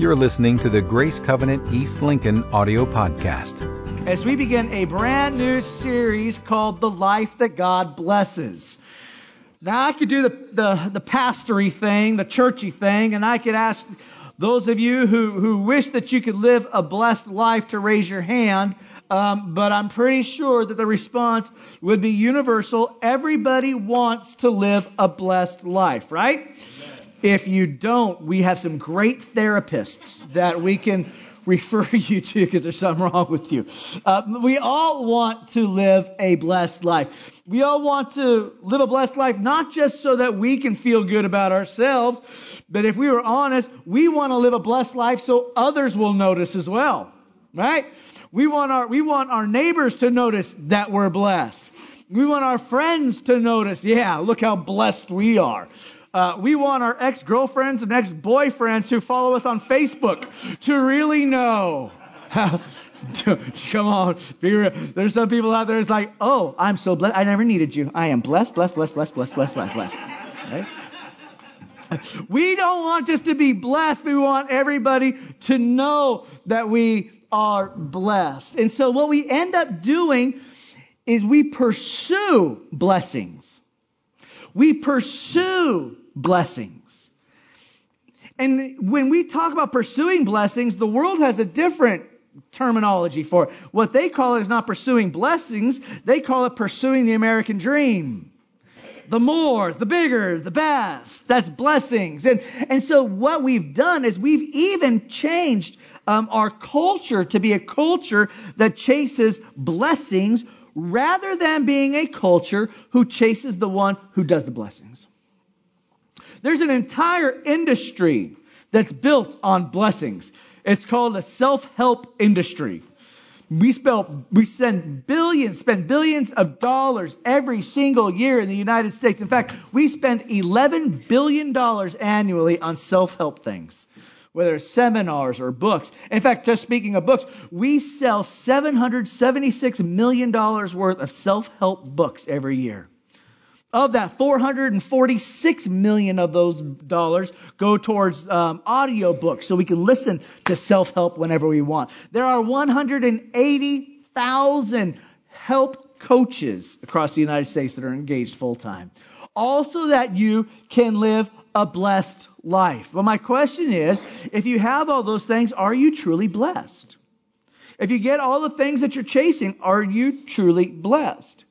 You're listening to the Grace Covenant East Lincoln audio podcast. As we begin a brand new series called The Life That God Blesses. Now, I could do the, the, the pastory thing, the churchy thing, and I could ask those of you who, who wish that you could live a blessed life to raise your hand. Um, but I'm pretty sure that the response would be universal. Everybody wants to live a blessed life, right? If you don't, we have some great therapists that we can refer you to because there's something wrong with you. Uh, we all want to live a blessed life. We all want to live a blessed life, not just so that we can feel good about ourselves, but if we were honest, we want to live a blessed life so others will notice as well. Right? We want our, we want our neighbors to notice that we're blessed. We want our friends to notice, yeah, look how blessed we are. Uh, we want our ex girlfriends and ex boyfriends who follow us on Facebook to really know. Come on, be real. There's some people out there that's like, oh, I'm so blessed. I never needed you. I am blessed, blessed, blessed, blessed, blessed, blessed, blessed, blessed. Right? We don't want just to be blessed, but we want everybody to know that we are blessed. And so what we end up doing is we pursue blessings. We pursue blessings. And when we talk about pursuing blessings, the world has a different terminology for it. What they call it is not pursuing blessings, they call it pursuing the American dream. The more, the bigger, the best. That's blessings. And, and so what we've done is we've even changed um, our culture to be a culture that chases blessings rather than being a culture who chases the one who does the blessings. There's an entire industry that's built on blessings. It's called a self-help industry. We spell, we send billions, spend billions of dollars every single year in the United States. In fact, we spend $11 billion annually on self-help things, whether it's seminars or books. In fact, just speaking of books, we sell $776 million worth of self-help books every year. Of that, 446 million of those dollars go towards um, audio books, so we can listen to self-help whenever we want. There are 180,000 help coaches across the United States that are engaged full time, also that you can live a blessed life. But my question is, if you have all those things, are you truly blessed? If you get all the things that you're chasing, are you truly blessed?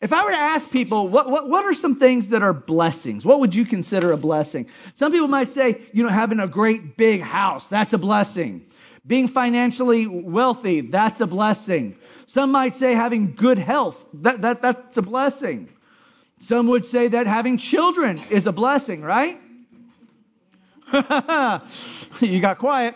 If I were to ask people, what, what, what are some things that are blessings? What would you consider a blessing? Some people might say, you know, having a great big house, that's a blessing. Being financially wealthy, that's a blessing. Some might say having good health, that, that, that's a blessing. Some would say that having children is a blessing, right? you got quiet.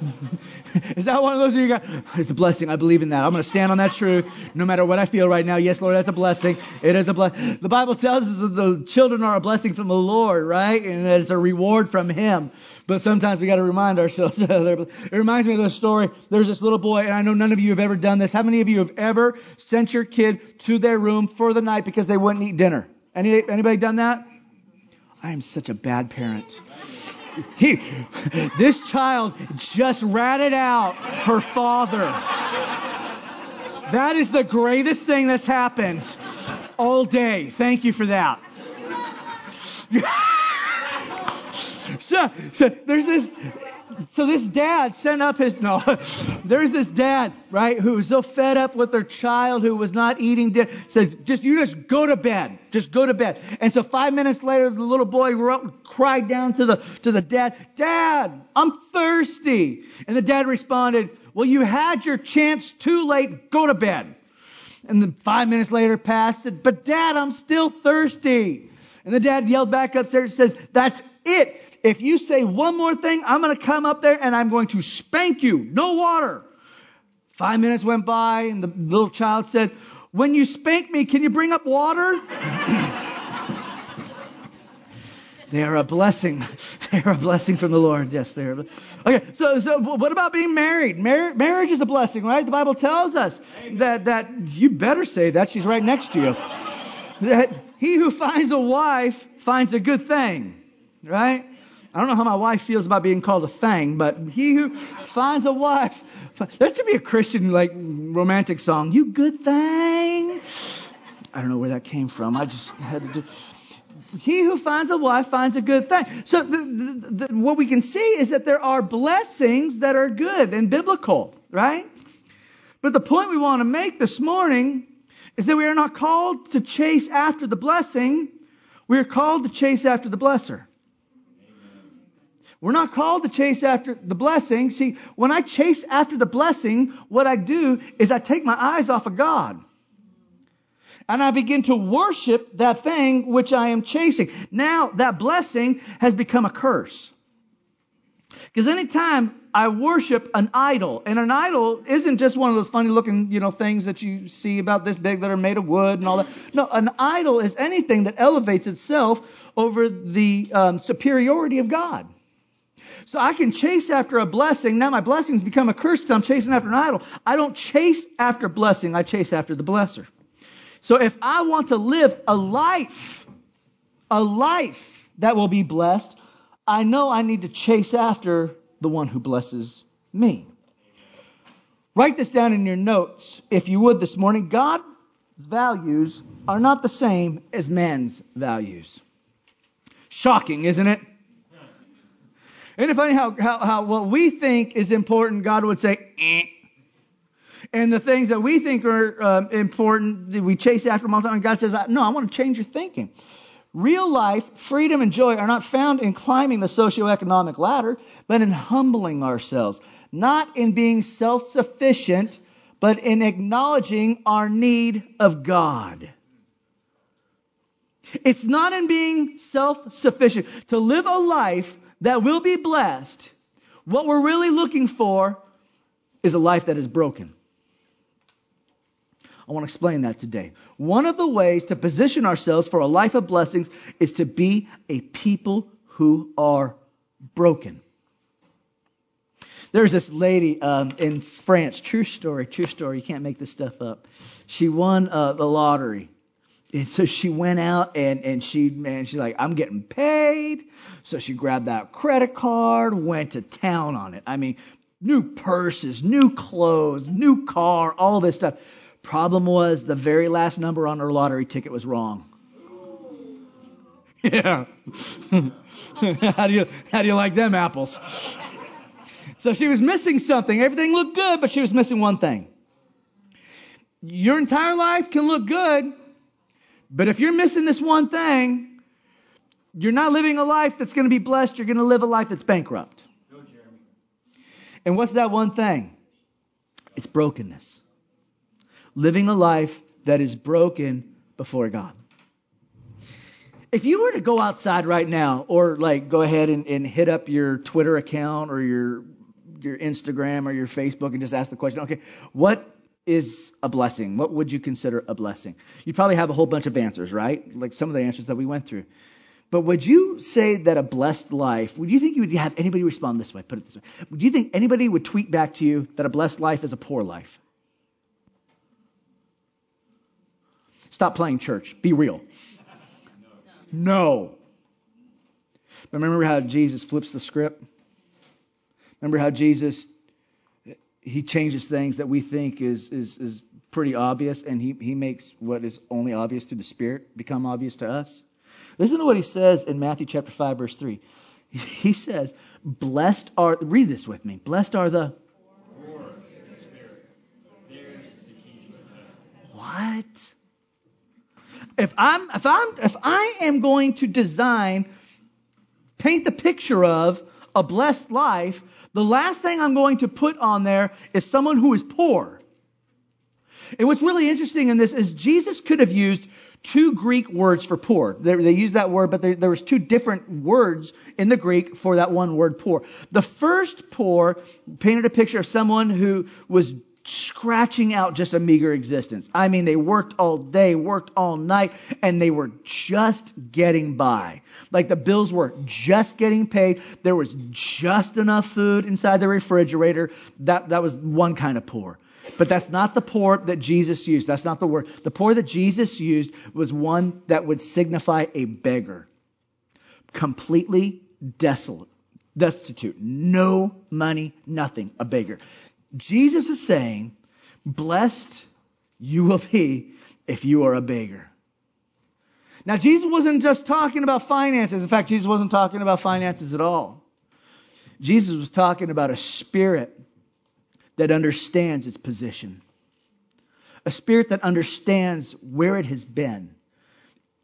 Is that one of those you got? Oh, it's a blessing. I believe in that. I'm going to stand on that truth no matter what I feel right now. Yes, Lord, that's a blessing. It is a blessing. The Bible tells us that the children are a blessing from the Lord, right? And that it's a reward from Him. But sometimes we got to remind ourselves. it reminds me of the story. There's this little boy, and I know none of you have ever done this. How many of you have ever sent your kid to their room for the night because they wouldn't eat dinner? Any, anybody done that? I am such a bad parent. He, this child just ratted out her father. That is the greatest thing that's happened all day. Thank you for that. so, so there's this so this dad sent up his no there's this dad right who was so fed up with their child who was not eating dinner said just you just go to bed. Just go to bed. And so five minutes later the little boy cried down to the to the dad dad i'm thirsty. And the dad responded well you had your chance. Too late. Go to bed. And then five minutes later passed said but dad i'm still thirsty and the dad yelled back upstairs and says that's it if you say one more thing, I'm going to come up there and I'm going to spank you. No water. Five minutes went by and the little child said, when you spank me, can you bring up water? they are a blessing. They are a blessing from the Lord. Yes, they are. Okay, so, so what about being married? Mar- marriage is a blessing, right? The Bible tells us that, that you better say that. She's right next to you. That he who finds a wife finds a good thing, right? I don't know how my wife feels about being called a thing, but he who finds a wife, there should be a Christian like romantic song. You good thing. I don't know where that came from. I just had to do. He who finds a wife finds a good thing. So the, the, the, what we can see is that there are blessings that are good and biblical, right? But the point we want to make this morning is that we are not called to chase after the blessing. We are called to chase after the blesser. We're not called to chase after the blessing. See, when I chase after the blessing, what I do is I take my eyes off of God. And I begin to worship that thing which I am chasing. Now that blessing has become a curse. Because anytime I worship an idol, and an idol isn't just one of those funny looking, you know, things that you see about this big that are made of wood and all that. No, an idol is anything that elevates itself over the um, superiority of God. So I can chase after a blessing. Now my blessings become a curse because I'm chasing after an idol. I don't chase after blessing. I chase after the blesser. So if I want to live a life, a life that will be blessed, I know I need to chase after the one who blesses me. Write this down in your notes, if you would, this morning. God's values are not the same as man's values. Shocking, isn't it? Isn't it funny how, how, how what we think is important, God would say, eh. And the things that we think are um, important, we chase after them all the time, and God says, no, I want to change your thinking. Real life, freedom, and joy are not found in climbing the socioeconomic ladder, but in humbling ourselves. Not in being self sufficient, but in acknowledging our need of God. It's not in being self sufficient. To live a life that will be blessed, what we're really looking for is a life that is broken. I want to explain that today. One of the ways to position ourselves for a life of blessings is to be a people who are broken. There's this lady um, in France, true story, true story. You can't make this stuff up. She won uh, the lottery. And so she went out and, and she, man, she's like, I'm getting paid. So she grabbed that credit card, went to town on it. I mean, new purses, new clothes, new car, all this stuff. Problem was, the very last number on her lottery ticket was wrong. Yeah. how do you how do you like them apples? So she was missing something. Everything looked good, but she was missing one thing. Your entire life can look good, but if you're missing this one thing, you're not living a life that's going to be blessed. You're going to live a life that's bankrupt. And what's that one thing? It's brokenness living a life that is broken before God. If you were to go outside right now, or like go ahead and, and hit up your Twitter account or your your Instagram or your Facebook and just ask the question, okay, what is a blessing? What would you consider a blessing? You probably have a whole bunch of answers, right? Like some of the answers that we went through. But would you say that a blessed life, would you think you would have anybody respond this way? Put it this way. Would you think anybody would tweet back to you that a blessed life is a poor life? Stop playing church. Be real. No. But remember how Jesus flips the script? Remember how Jesus he changes things that we think is is is pretty obvious and he, he makes what is only obvious through the Spirit become obvious to us? Listen to what he says in Matthew chapter 5, verse 3. He says, Blessed are read this with me. Blessed are the What? if I'm if I'm if I am going to design paint the picture of a blessed life, the last thing I'm going to put on there is someone who is poor. And what's really interesting in this is Jesus could have used two Greek words for poor. They, they use that word, but there, there was two different words in the Greek for that one word poor. The first poor painted a picture of someone who was scratching out just a meager existence. I mean, they worked all day, worked all night, and they were just getting by. Like the bills were just getting paid. There was just enough food inside the refrigerator. That, that was one kind of poor. But that's not the poor that Jesus used. That's not the word. The poor that Jesus used was one that would signify a beggar. Completely desolate, destitute, no money, nothing, a beggar. Jesus is saying, blessed you will be if you are a beggar. Now, Jesus wasn't just talking about finances. In fact, Jesus wasn't talking about finances at all. Jesus was talking about a spirit that understands its position, a spirit that understands where it has been.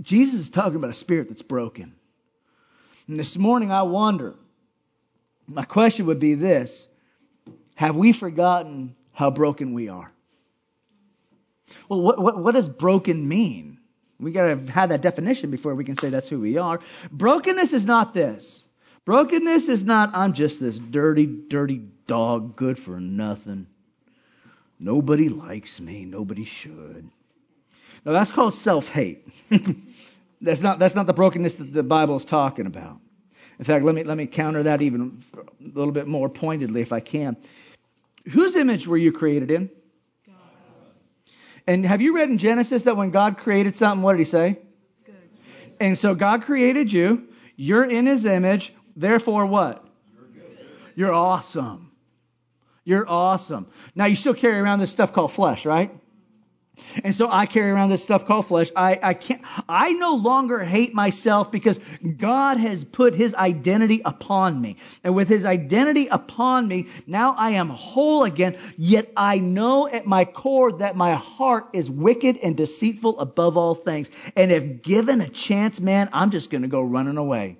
Jesus is talking about a spirit that's broken. And this morning, I wonder my question would be this Have we forgotten how broken we are? Well, what, what, what does broken mean? We got to have that definition before we can say that's who we are. Brokenness is not this. Brokenness is not, I'm just this dirty, dirty dog, good for nothing. Nobody likes me. Nobody should. No, that's called self hate. that's, not, that's not the brokenness that the Bible is talking about. In fact, let me, let me counter that even a little bit more pointedly if I can. Whose image were you created in? God's. And have you read in Genesis that when God created something, what did he say? Good. And so God created you. You're in his image. Therefore, what? You're, good. You're awesome. You're awesome. Now, you still carry around this stuff called flesh, right? And so I carry around this stuff called flesh. I, I can't, I no longer hate myself because God has put his identity upon me. And with his identity upon me, now I am whole again. Yet I know at my core that my heart is wicked and deceitful above all things. And if given a chance, man, I'm just to go running away.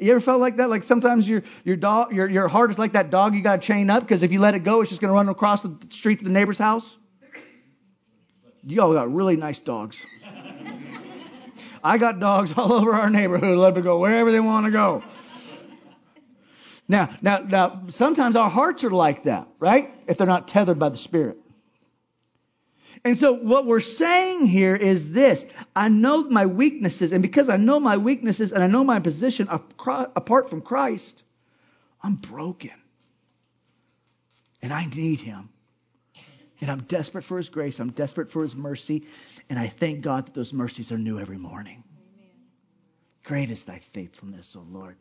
You ever felt like that? Like sometimes your your dog, your your heart is like that dog you got to chain up because if you let it go, it's just to run across the street to the neighbor's house. Y'all got really nice dogs. I got dogs all over our neighborhood, let them go wherever they want to go. Now, now, now, sometimes our hearts are like that, right? If they're not tethered by the Spirit. And so what we're saying here is this. I know my weaknesses, and because I know my weaknesses and I know my position apart from Christ, I'm broken. And I need Him. And I'm desperate for His grace. I'm desperate for His mercy. And I thank God that those mercies are new every morning. Amen. Great is thy faithfulness, O Lord.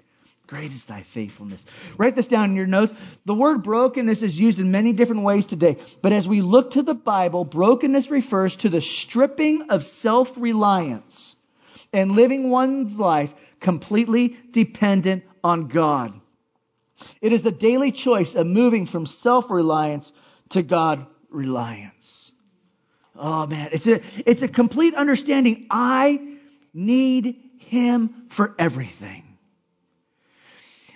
Great is thy faithfulness. Write this down in your notes. The word brokenness is used in many different ways today. But as we look to the Bible, brokenness refers to the stripping of self reliance and living one's life completely dependent on God. It is the daily choice of moving from self reliance to God reliance. Oh man, it's a, it's a complete understanding. I need him for everything.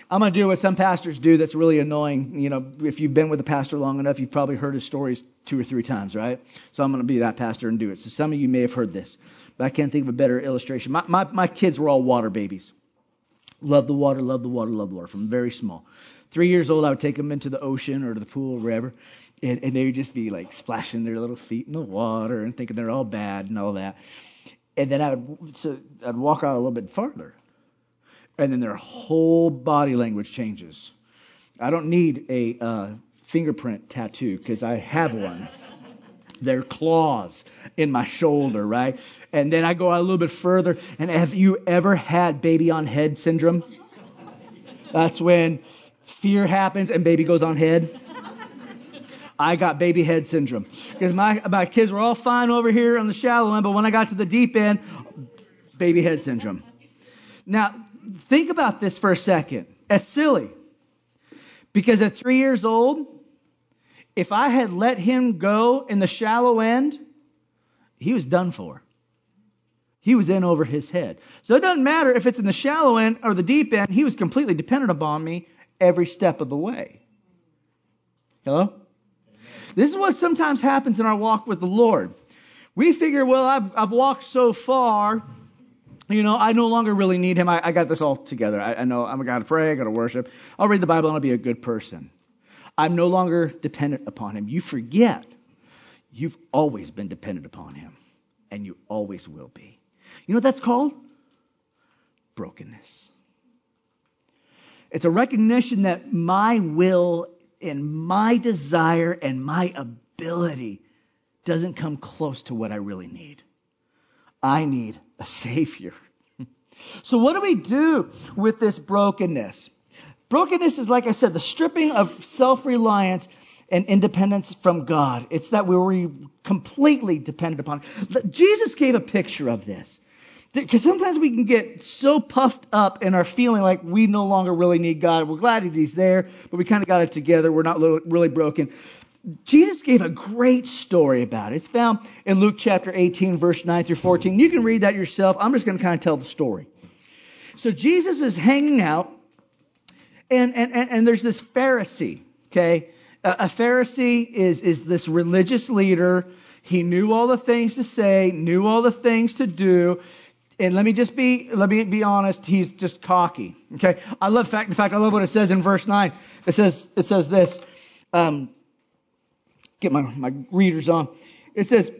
I'm going to do what some pastors do that's really annoying. You know, if you've been with a pastor long enough, you've probably heard his stories two or three times, right? So I'm going to be that pastor and do it. So some of you may have heard this, but I can't think of a better illustration. My, my, my kids were all water babies. Love the water, love the water, love the water from very small. Three years old, I would take them into the ocean or to the pool or wherever and, and they would just be like splashing their little feet in the water and thinking they're all bad and all that. And then I would so I'd walk out a little bit farther, and then their whole body language changes. I don't need a uh, fingerprint tattoo because I have one. Their claws in my shoulder, right? And then I go out a little bit further. And have you ever had baby on head syndrome? That's when fear happens and baby goes on head. I got baby head syndrome. Because my, my kids were all fine over here on the shallow end, but when I got to the deep end, baby head syndrome. Now, think about this for a second. It's silly. Because at three years old, if I had let him go in the shallow end, he was done for. He was in over his head. So it doesn't matter if it's in the shallow end or the deep end, he was completely dependent upon me every step of the way. Hello? This is what sometimes happens in our walk with the Lord. We figure, well, I've, I've walked so far, you know, I no longer really need him. I, I got this all together. I, I know I'm got to pray, I got to worship. I'll read the Bible and I'll be a good person. I'm no longer dependent upon him. You forget you've always been dependent upon him, and you always will be. You know what that's called? Brokenness. It's a recognition that my will and my desire and my ability doesn't come close to what I really need. I need a Savior. So, what do we do with this brokenness? Brokenness is, like I said, the stripping of self reliance and independence from God. It's that we were completely dependent upon. Jesus gave a picture of this. Because sometimes we can get so puffed up in our feeling like we no longer really need God. We're glad that He's there, but we kind of got it together. We're not really broken. Jesus gave a great story about it. It's found in Luke chapter 18, verse 9 through 14. You can read that yourself. I'm just going to kind of tell the story. So Jesus is hanging out, and, and, and, and there's this Pharisee, okay? A, Pharisee is, is this religious leader. He knew all the things to say, knew all the things to do. And let me just be, let me be honest, he's just cocky. Okay? I love fact, in fact, I love what it says in verse 9. It says, it says this, um, get my, my readers on. It says,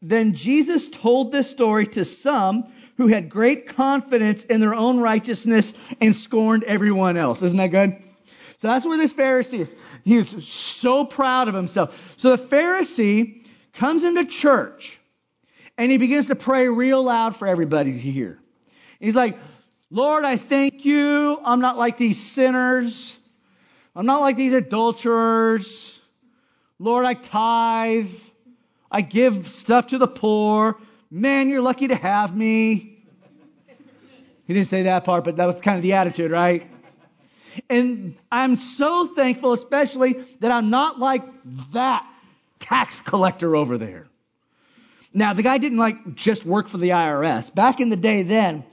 Then Jesus told this story to some who had great confidence in their own righteousness and scorned everyone else. Isn't that good? So that's where this Pharisee is. He is so proud of himself. So the Pharisee comes into church and he begins to pray real loud for everybody to hear. He's like, Lord, I thank you. I'm not like these sinners. I'm not like these adulterers. Lord, I tithe. I give stuff to the poor. Man, you're lucky to have me. He didn't say that part, but that was kind of the attitude, right? And I'm so thankful, especially, that I'm not like that tax collector over there. Now, the guy didn't like just work for the IRS. Back in the day then,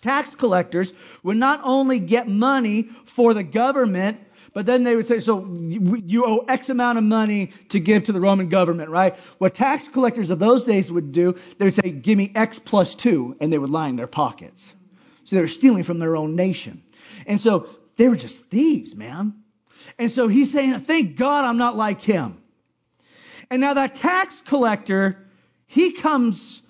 tax collectors would not only get money for the government, but then they would say, so you owe X amount of money to give to the Roman government, right? What tax collectors of those days would do, they would say, give me X plus two, and they would line their pockets. So they were stealing from their own nation. And so they were just thieves, man. And so he's saying, thank God I'm not like him. And now that tax collector, he comes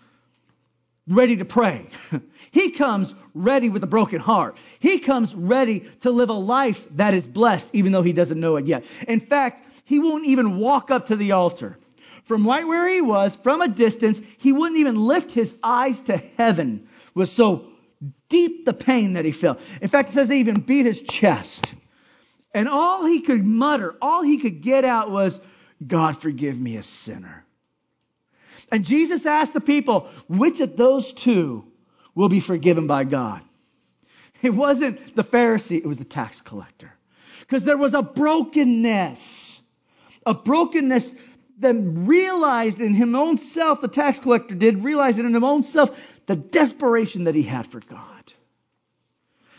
ready to pray. He comes ready with a broken heart. He comes ready to live a life that is blessed, even though he doesn't know it yet. In fact, he won't even walk up to the altar. From right where he was, from a distance, he wouldn't even lift his eyes to heaven. It was so deep the pain that he felt. In fact, it says they even beat his chest. And all he could mutter, all he could get out was, God forgive me a sinner. And Jesus asked the people, which of those two will be forgiven by God. It wasn't the Pharisee, it was the tax collector. Because there was a brokenness. A brokenness that realized in him own self, the tax collector did realize it in his own self, the desperation that he had for God.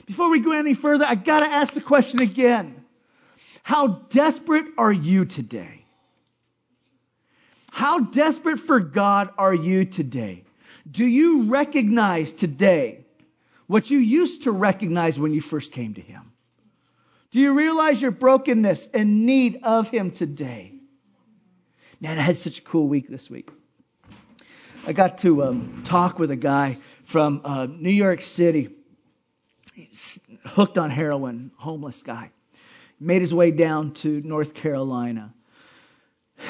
Before we go any further, I gotta ask the question again. How desperate are you today? How desperate for God are you today? Do you recognize today what you used to recognize when you first came to Him? Do you realize your brokenness and need of Him today? Man, I had such a cool week this week. I got to um, talk with a guy from uh, New York City, He's hooked on heroin, homeless guy. Made his way down to North Carolina.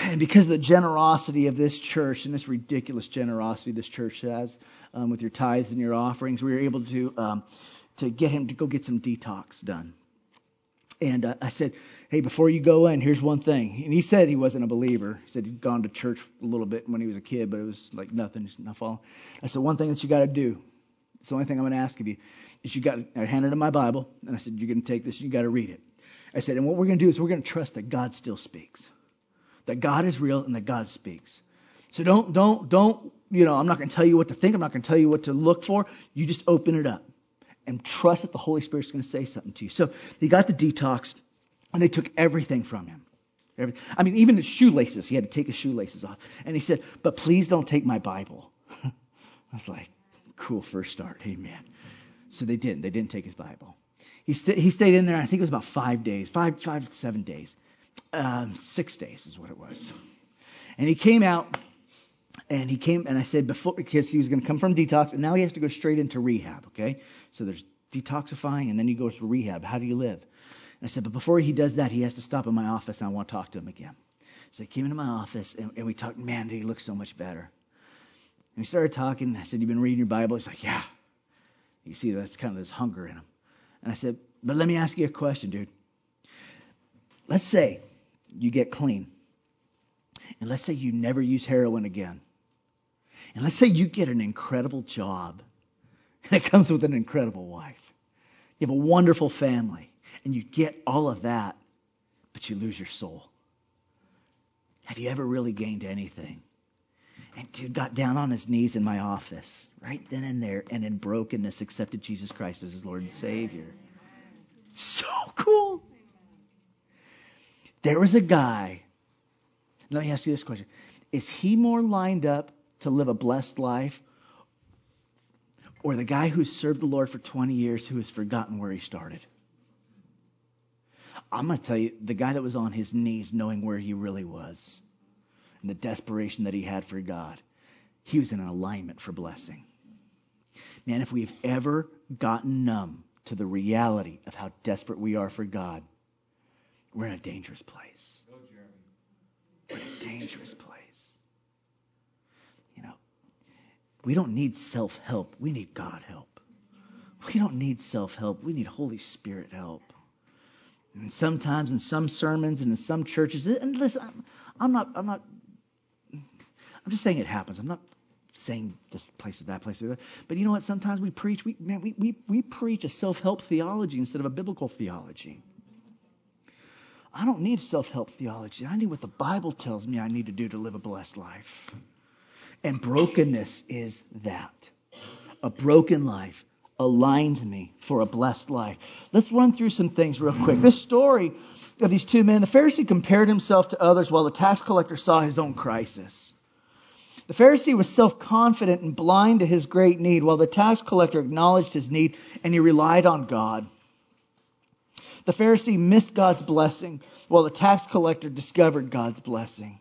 And because of the generosity of this church and this ridiculous generosity this church has um, with your tithes and your offerings, we were able to um, to get him to go get some detox done. And uh, I said, "Hey, before you go in, here's one thing." And he said he wasn't a believer. He said he'd gone to church a little bit when he was a kid, but it was like nothing, just not following. I said, "One thing that you got to do. It's the only thing I'm going to ask of you is you got." To, I handed him my Bible, and I said, "You're going to take this. and You got to read it." I said, "And what we're going to do is we're going to trust that God still speaks." That God is real and that God speaks. So don't, don't, don't, you know, I'm not going to tell you what to think. I'm not going to tell you what to look for. You just open it up and trust that the Holy Spirit's going to say something to you. So he got the detox and they took everything from him. Everything. I mean, even his shoelaces, he had to take his shoelaces off. And he said, but please don't take my Bible. I was like, cool first start. Amen. So they didn't. They didn't take his Bible. He, st- he stayed in there, I think it was about five days, five, five, seven days um, six days is what it was. And he came out, and he came, and I said before because he was going to come from detox, and now he has to go straight into rehab. Okay, so there's detoxifying, and then he goes to rehab. How do you live? And I said, but before he does that, he has to stop in my office, and I want to talk to him again. So he came into my office, and, and we talked. Man, did he look so much better? And we started talking. And I said, "You've been reading your Bible?" He's like, "Yeah." You see, that's kind of this hunger in him. And I said, But let me ask you a question, dude. Let's say you get clean. And let's say you never use heroin again. And let's say you get an incredible job. And it comes with an incredible wife. You have a wonderful family. And you get all of that, but you lose your soul. Have you ever really gained anything? And dude got down on his knees in my office, right then and there, and in brokenness accepted Jesus Christ as his Lord and Savior. So cool. There was a guy. Let me ask you this question Is he more lined up to live a blessed life, or the guy who served the Lord for 20 years who has forgotten where he started? I'm going to tell you, the guy that was on his knees knowing where he really was and the desperation that he had for God, he was in an alignment for blessing. Man, if we've ever gotten numb to the reality of how desperate we are for God, we're in a dangerous place. We're in a dangerous place. You know, we don't need self help, we need God help. We don't need self help, we need Holy Spirit help. And sometimes in some sermons and in some churches, and listen, I'm, I'm not, I'm not, I'm just saying it happens. I'm not saying this place or that place or that. But you know what? Sometimes we preach, we, man, we, we, we preach a self help theology instead of a biblical theology. I don't need self help theology. I need what the Bible tells me I need to do to live a blessed life. And brokenness is that. A broken life aligned me for a blessed life. Let's run through some things real quick. This story of these two men, the Pharisee compared himself to others while the tax collector saw his own crisis. The Pharisee was self confident and blind to his great need, while the tax collector acknowledged his need and he relied on God. The Pharisee missed God's blessing, while the tax collector discovered God's blessing.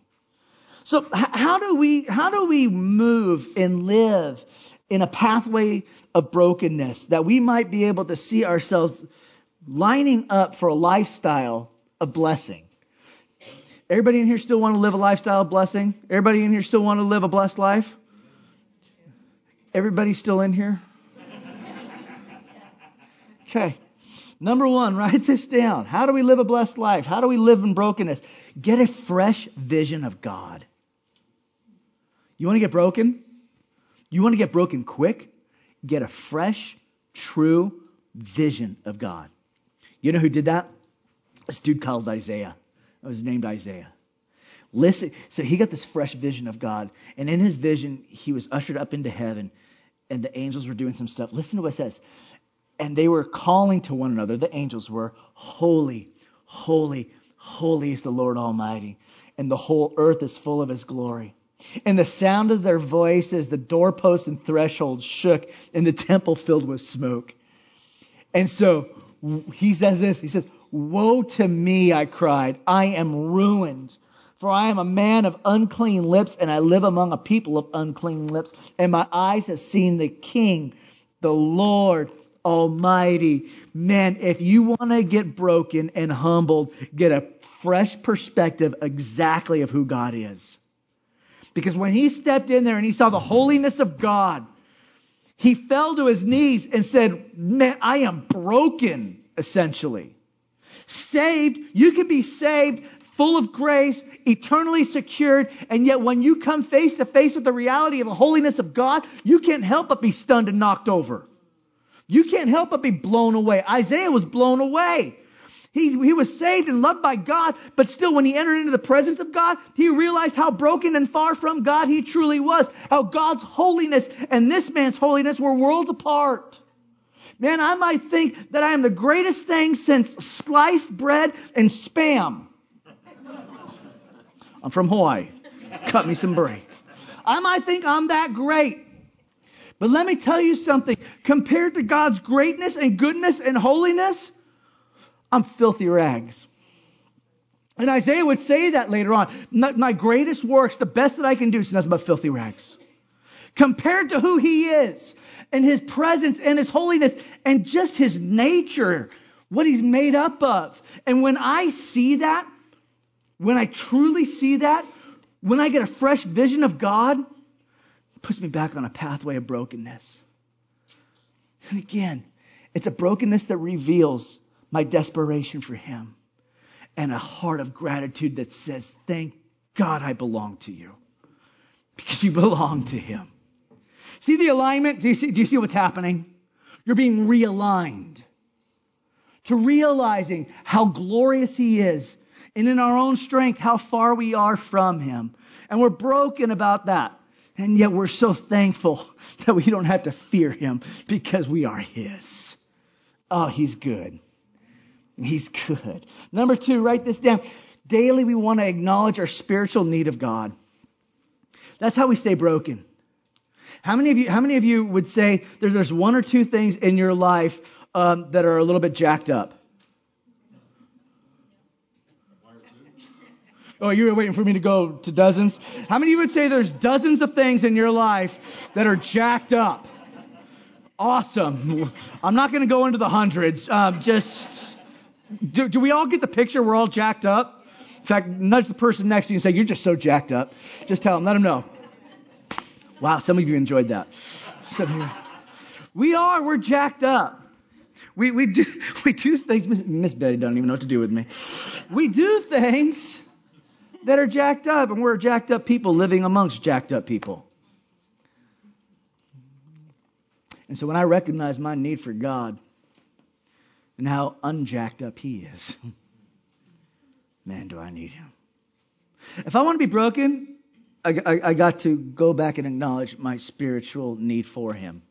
So how do we how do we move and live in a pathway of brokenness that we might be able to see ourselves lining up for a lifestyle of blessing. Everybody in here still want to live a lifestyle of blessing? Everybody in here still want to live a blessed life? Everybody still in here? Okay. Number one, write this down. How do we live a blessed life? How do we live in brokenness? Get a fresh vision of God. You want to get broken? You want to get broken quick? Get a fresh, true vision of God. You know who did that? This dude called Isaiah. That was named Isaiah. Listen, so he got this fresh vision of God, and in his vision, he was ushered up into heaven, and the angels were doing some stuff. Listen to what it says. And they were calling to one another, the angels were, Holy, holy, holy is the Lord Almighty, and the whole earth is full of his glory. And the sound of their voices, the doorposts and thresholds shook, and the temple filled with smoke. And so he says this He says, Woe to me, I cried. I am ruined. For I am a man of unclean lips, and I live among a people of unclean lips. And my eyes have seen the King, the Lord Almighty. Man, if you want to get broken and humbled, get a fresh perspective exactly of who God is. Because when he stepped in there and he saw the holiness of God, he fell to his knees and said, Man, I am broken, essentially. Saved, you can be saved, full of grace, eternally secured, and yet when you come face to face with the reality of the holiness of God, you can't help but be stunned and knocked over. You can't help but be blown away. Isaiah was blown away. He, he was saved and loved by God, but still, when he entered into the presence of God, he realized how broken and far from God he truly was. How God's holiness and this man's holiness were worlds apart. Man, I might think that I am the greatest thing since sliced bread and spam. I'm from Hawaii. Cut me some break. I might think I'm that great. But let me tell you something. Compared to God's greatness and goodness and holiness, I'm filthy rags. And Isaiah would say that later on. My greatest works, the best that I can do, is nothing but filthy rags. Compared to who he is and his presence and his holiness and just his nature, what he's made up of. And when I see that, when I truly see that, when I get a fresh vision of God, puts me back on a pathway of brokenness. And again, it's a brokenness that reveals my desperation for Him and a heart of gratitude that says, Thank God I belong to you. Because you belong to Him. See the alignment? Do you see, do you see what's happening? You're being realigned to realizing how glorious He is, and in our own strength, how far we are from Him. And we're broken about that. And yet we're so thankful that we don't have to fear Him because we are His. Oh, He's good. He's good. Number two, write this down. Daily, we want to acknowledge our spiritual need of God. That's how we stay broken. How many of you, how many of you would say there's one or two things in your life um, that are a little bit jacked up? Oh, you were waiting for me to go to dozens? How many of you would say there's dozens of things in your life that are jacked up? Awesome. I'm not going to go into the hundreds. Um, just, do, do we all get the picture? We're all jacked up? In fact, nudge the person next to you and say, You're just so jacked up. Just tell them, let them know. Wow, some of you enjoyed that. You, we are, we're jacked up. We, we, do, we do things, Miss Betty doesn't even know what to do with me. We do things that are jacked up, and we're jacked up people living amongst jacked up people. And so when I recognize my need for God and how unjacked up He is, man, do I need Him. If I want to be broken, I, I, I got to go back and acknowledge my spiritual need for Him.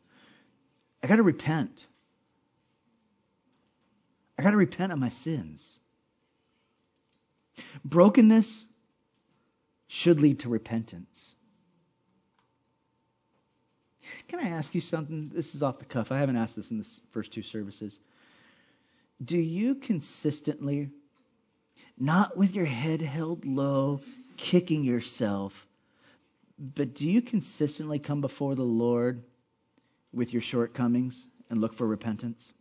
I got to repent. I got to repent of my sins. Brokenness should lead to repentance. Can I ask you something? This is off the cuff. I haven't asked this in the first two services. Do you consistently, not with your head held low, kicking yourself, but do you consistently come before the Lord with your shortcomings and look for repentance?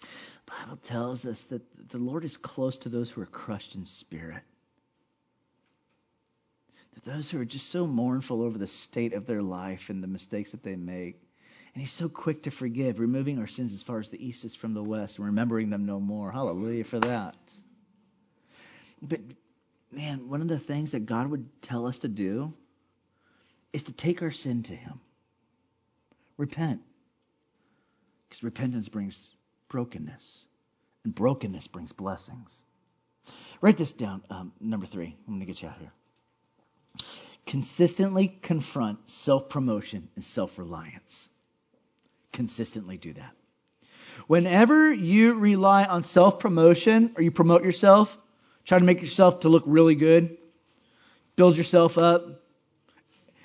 The Bible tells us that the Lord is close to those who are crushed in spirit. Those who are just so mournful over the state of their life and the mistakes that they make. And he's so quick to forgive, removing our sins as far as the east is from the west and remembering them no more. Hallelujah for that. But man, one of the things that God would tell us to do is to take our sin to Him. Repent. Because repentance brings brokenness, and brokenness brings blessings. Write this down, um, number three. I'm going to get you out here. Consistently confront self promotion and self reliance. Consistently do that. Whenever you rely on self promotion or you promote yourself, Try to make yourself to look really good. Build yourself up.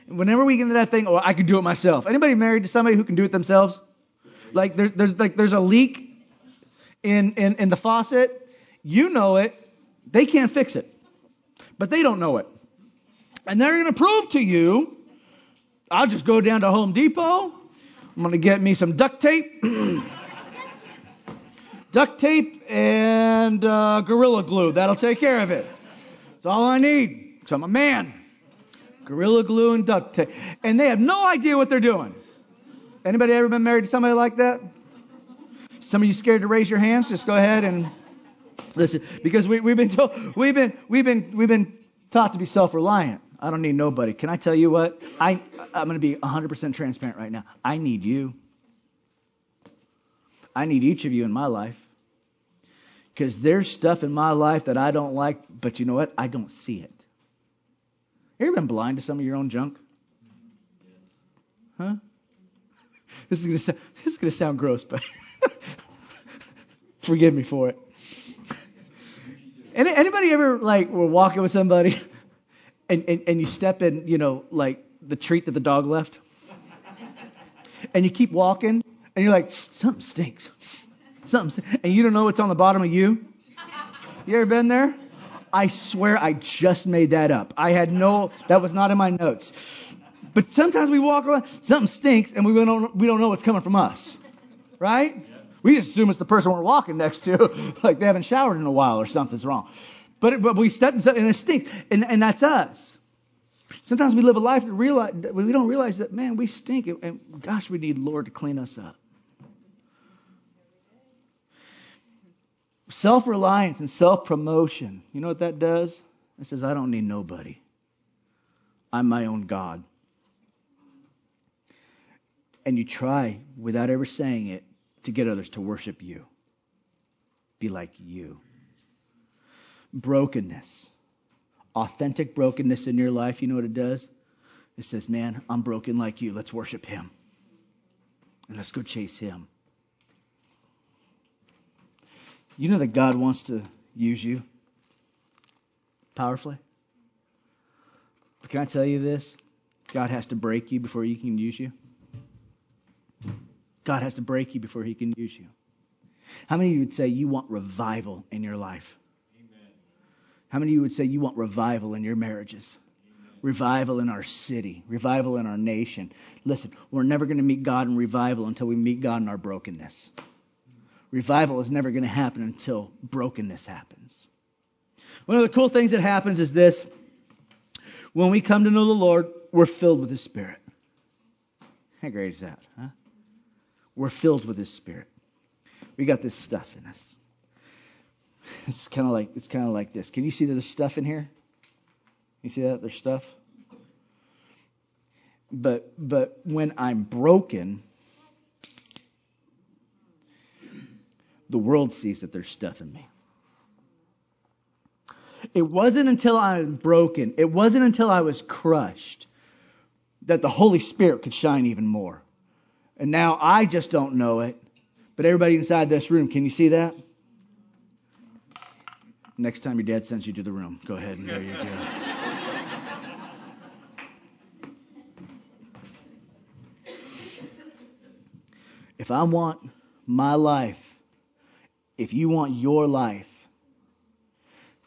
Whenever we get into that thing, oh, I can do it myself. Anybody married to somebody who can do it themselves? Like there, there's like there's a leak in, in in the faucet. You know it. They can't fix it, but they don't know it, and they're going to prove to you. I'll just go down to Home Depot. I'm going to get me some duct tape. duct tape and uh, Gorilla Glue. That'll take care of it. That's all I need. Because I'm a man. Gorilla Glue and duct tape. And they have no idea what they're doing. Anybody ever been married to somebody like that? Some of you scared to raise your hands? Just go ahead and listen. Because we, we've been told, we've been, we've been, we've been taught to be self-reliant. I don't need nobody. Can I tell you what? I, I'm going to be 100% transparent right now. I need you. I need each of you in my life. Because there's stuff in my life that I don't like, but you know what? I don't see it. You ever been blind to some of your own junk? Huh? This is gonna sound, this is gonna sound gross, but forgive me for it. Anybody ever like were walking with somebody and, and, and you step in, you know, like the treat that the dog left? And you keep walking and you're like, something stinks. Something, and you don't know what's on the bottom of you. You ever been there? I swear I just made that up. I had no, that was not in my notes. But sometimes we walk around, something stinks, and we don't, we don't know what's coming from us. Right? We just assume it's the person we're walking next to, like they haven't showered in a while or something's wrong. But, but we step and it stinks, and, and that's us. Sometimes we live a life that realize, we don't realize that, man, we stink, and gosh, we need Lord to clean us up. Self reliance and self promotion. You know what that does? It says, I don't need nobody. I'm my own God. And you try, without ever saying it, to get others to worship you. Be like you. Brokenness. Authentic brokenness in your life, you know what it does? It says, Man, I'm broken like you. Let's worship him. And let's go chase him. You know that God wants to use you powerfully? But can I tell you this? God has to break you before he can use you. God has to break you before he can use you. How many of you would say you want revival in your life? How many of you would say you want revival in your marriages? Revival in our city, revival in our nation. Listen, we're never going to meet God in revival until we meet God in our brokenness. Revival is never going to happen until brokenness happens. One of the cool things that happens is this when we come to know the Lord, we're filled with His Spirit. How great is that? Huh? We're filled with His Spirit. We got this stuff in us. It's kind of like it's kind of like this. Can you see there's stuff in here? You see that there's stuff. But but when I'm broken, the world sees that there's stuff in me. It wasn't until I was broken, it wasn't until I was crushed that the Holy Spirit could shine even more. And now I just don't know it, but everybody inside this room, can you see that? Next time your dad sends you to the room, go ahead and there you go. if I want my life, if you want your life,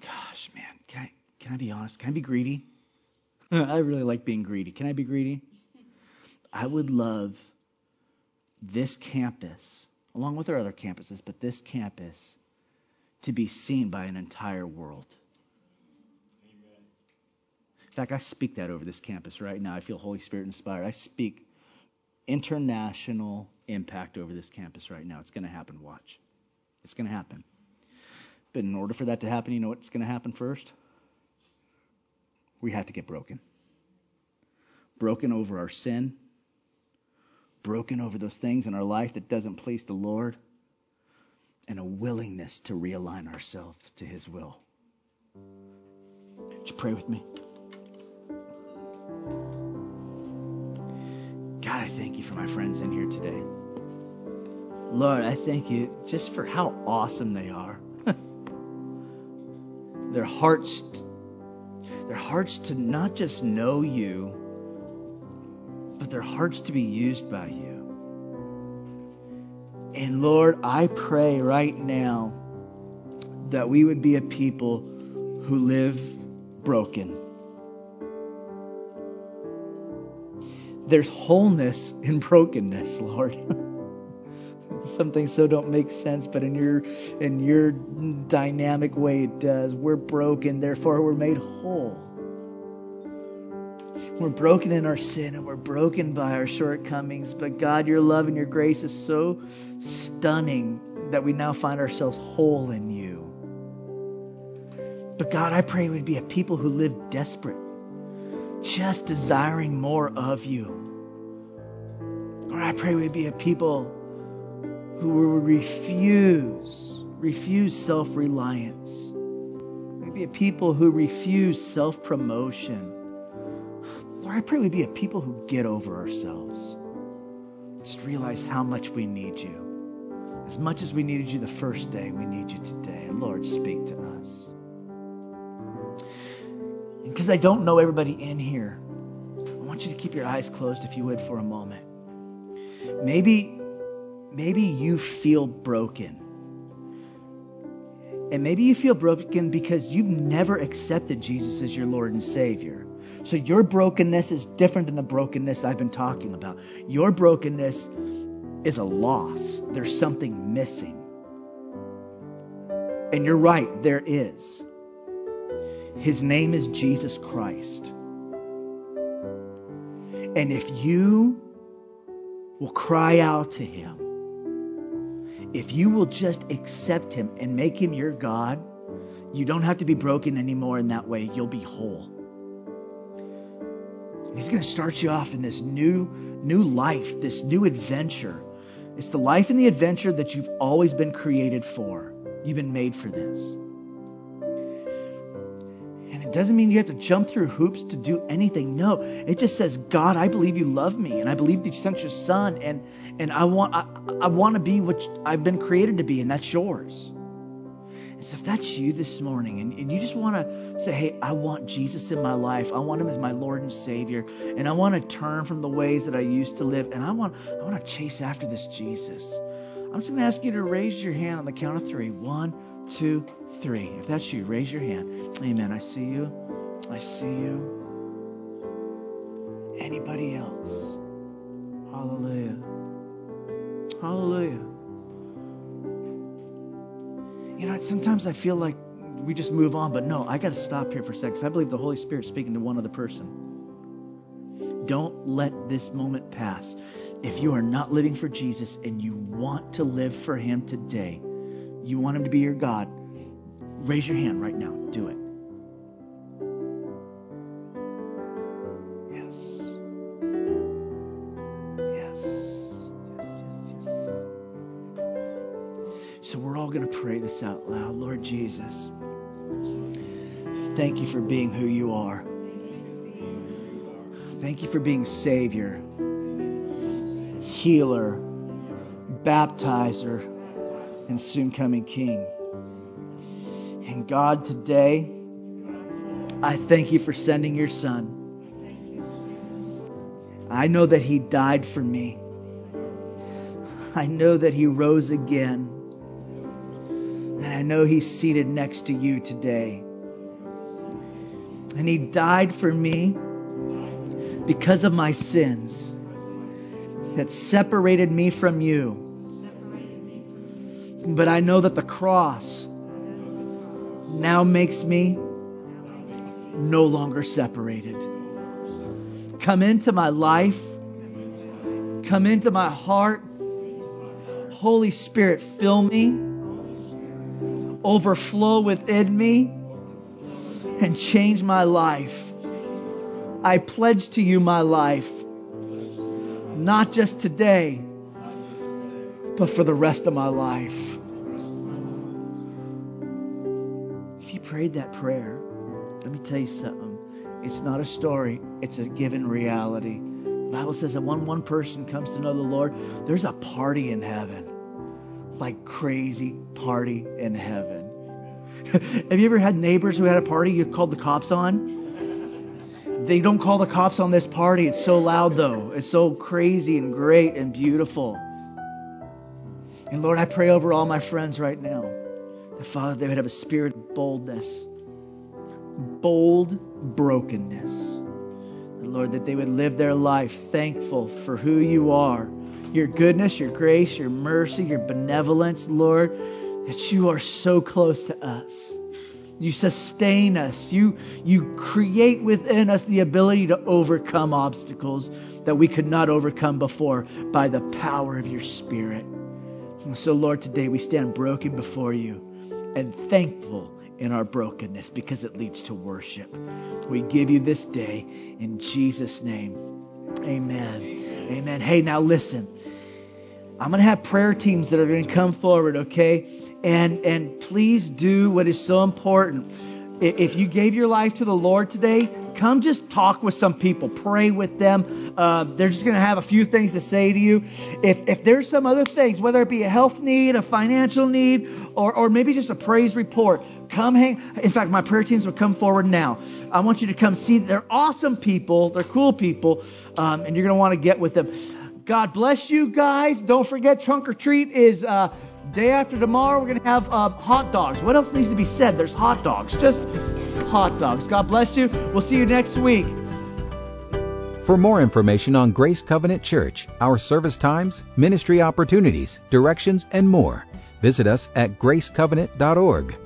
gosh, man, can I can I be honest? Can I be greedy? I really like being greedy. Can I be greedy? I would love this campus, along with our other campuses, but this campus to be seen by an entire world. Amen. In fact, I speak that over this campus right now. I feel Holy Spirit inspired. I speak international impact over this campus right now. It's going to happen. Watch. It's going to happen. But in order for that to happen, you know what's going to happen first? We have to get broken. Broken over our sin, broken over those things in our life that doesn't please the Lord, and a willingness to realign ourselves to His will. Would you pray with me? God, I thank you for my friends in here today. Lord, I thank you just for how awesome they are. their hearts their hearts to not just know you, but their hearts to be used by you. And Lord, I pray right now that we would be a people who live broken. There's wholeness in brokenness, Lord. Some things so don't make sense, but in your in your dynamic way it does. We're broken, therefore we're made whole. We're broken in our sin and we're broken by our shortcomings. But God, your love and your grace is so stunning that we now find ourselves whole in you. But God, I pray we'd be a people who live desperate, just desiring more of you. Or I pray we'd be a people who will refuse, refuse self reliance. We'd be a people who refuse self promotion I pray we be a people who get over ourselves. Just realize how much we need you. As much as we needed you the first day, we need you today. Lord, speak to us. Because I don't know everybody in here, I want you to keep your eyes closed if you would for a moment. Maybe maybe you feel broken. And maybe you feel broken because you've never accepted Jesus as your Lord and Savior. So your brokenness is different than the brokenness I've been talking about. Your brokenness is a loss, there's something missing. And you're right, there is. His name is Jesus Christ. And if you will cry out to Him, if you will just accept Him and make Him your God, you don't have to be broken anymore in that way. You'll be whole. He's going to start you off in this new, new life, this new adventure. It's the life and the adventure that you've always been created for. You've been made for this. And it doesn't mean you have to jump through hoops to do anything. No, it just says, God, I believe you love me, and I believe that you sent your son, and and I want I, I want to be what I've been created to be, and that's yours. And so if that's you this morning and, and you just want to say, hey, I want Jesus in my life. I want him as my Lord and Savior. And I want to turn from the ways that I used to live. And I want, I want to chase after this Jesus. I'm just going to ask you to raise your hand on the count of three. One, two, three. If that's you, raise your hand. Amen. I see you. I see you. Anybody else? Hallelujah. Hallelujah. You know, sometimes I feel like we just move on, but no, I got to stop here for a second. I believe the Holy Spirit's speaking to one other person. Don't let this moment pass. If you are not living for Jesus and you want to live for Him today, you want Him to be your God, raise your hand right now. Do it. Yes. Yes. Yes, yes, yes. So we're all going to pray this out loud. Lord Jesus, thank you for being who you are. Thank you for being Savior, Healer, Baptizer, and soon coming King. And God, today, I thank you for sending your Son. I know that He died for me. I know that He rose again. And I know He's seated next to you today. And He died for me because of my sins that separated me from you. But I know that the cross now makes me no longer separated. Come into my life, come into my heart. Holy Spirit, fill me, overflow within me, and change my life. I pledge to you my life, not just today, but for the rest of my life. If you prayed that prayer, let me tell you something. It's not a story, it's a given reality. The Bible says that when one person comes to know the Lord, there's a party in heaven. Like crazy party in heaven. Have you ever had neighbors who had a party you called the cops on? They don't call the cops on this party. It's so loud, though. It's so crazy and great and beautiful. And Lord, I pray over all my friends right now that, Father, they would have a spirit of boldness, bold brokenness. And Lord, that they would live their life thankful for who you are, your goodness, your grace, your mercy, your benevolence, Lord, that you are so close to us. You sustain us. You, you create within us the ability to overcome obstacles that we could not overcome before by the power of your Spirit. And so, Lord, today we stand broken before you and thankful in our brokenness because it leads to worship. We give you this day in Jesus' name. Amen. Amen. Hey, now listen. I'm going to have prayer teams that are going to come forward, okay? And and please do what is so important. If you gave your life to the Lord today, come just talk with some people, pray with them. Uh, they're just going to have a few things to say to you. If if there's some other things, whether it be a health need, a financial need, or or maybe just a praise report, come hang. In fact, my prayer teams will come forward now. I want you to come see. They're awesome people. They're cool people, um, and you're going to want to get with them. God bless you guys. Don't forget, trunk or treat is. Uh, Day after tomorrow, we're going to have uh, hot dogs. What else needs to be said? There's hot dogs. Just hot dogs. God bless you. We'll see you next week. For more information on Grace Covenant Church, our service times, ministry opportunities, directions, and more, visit us at gracecovenant.org.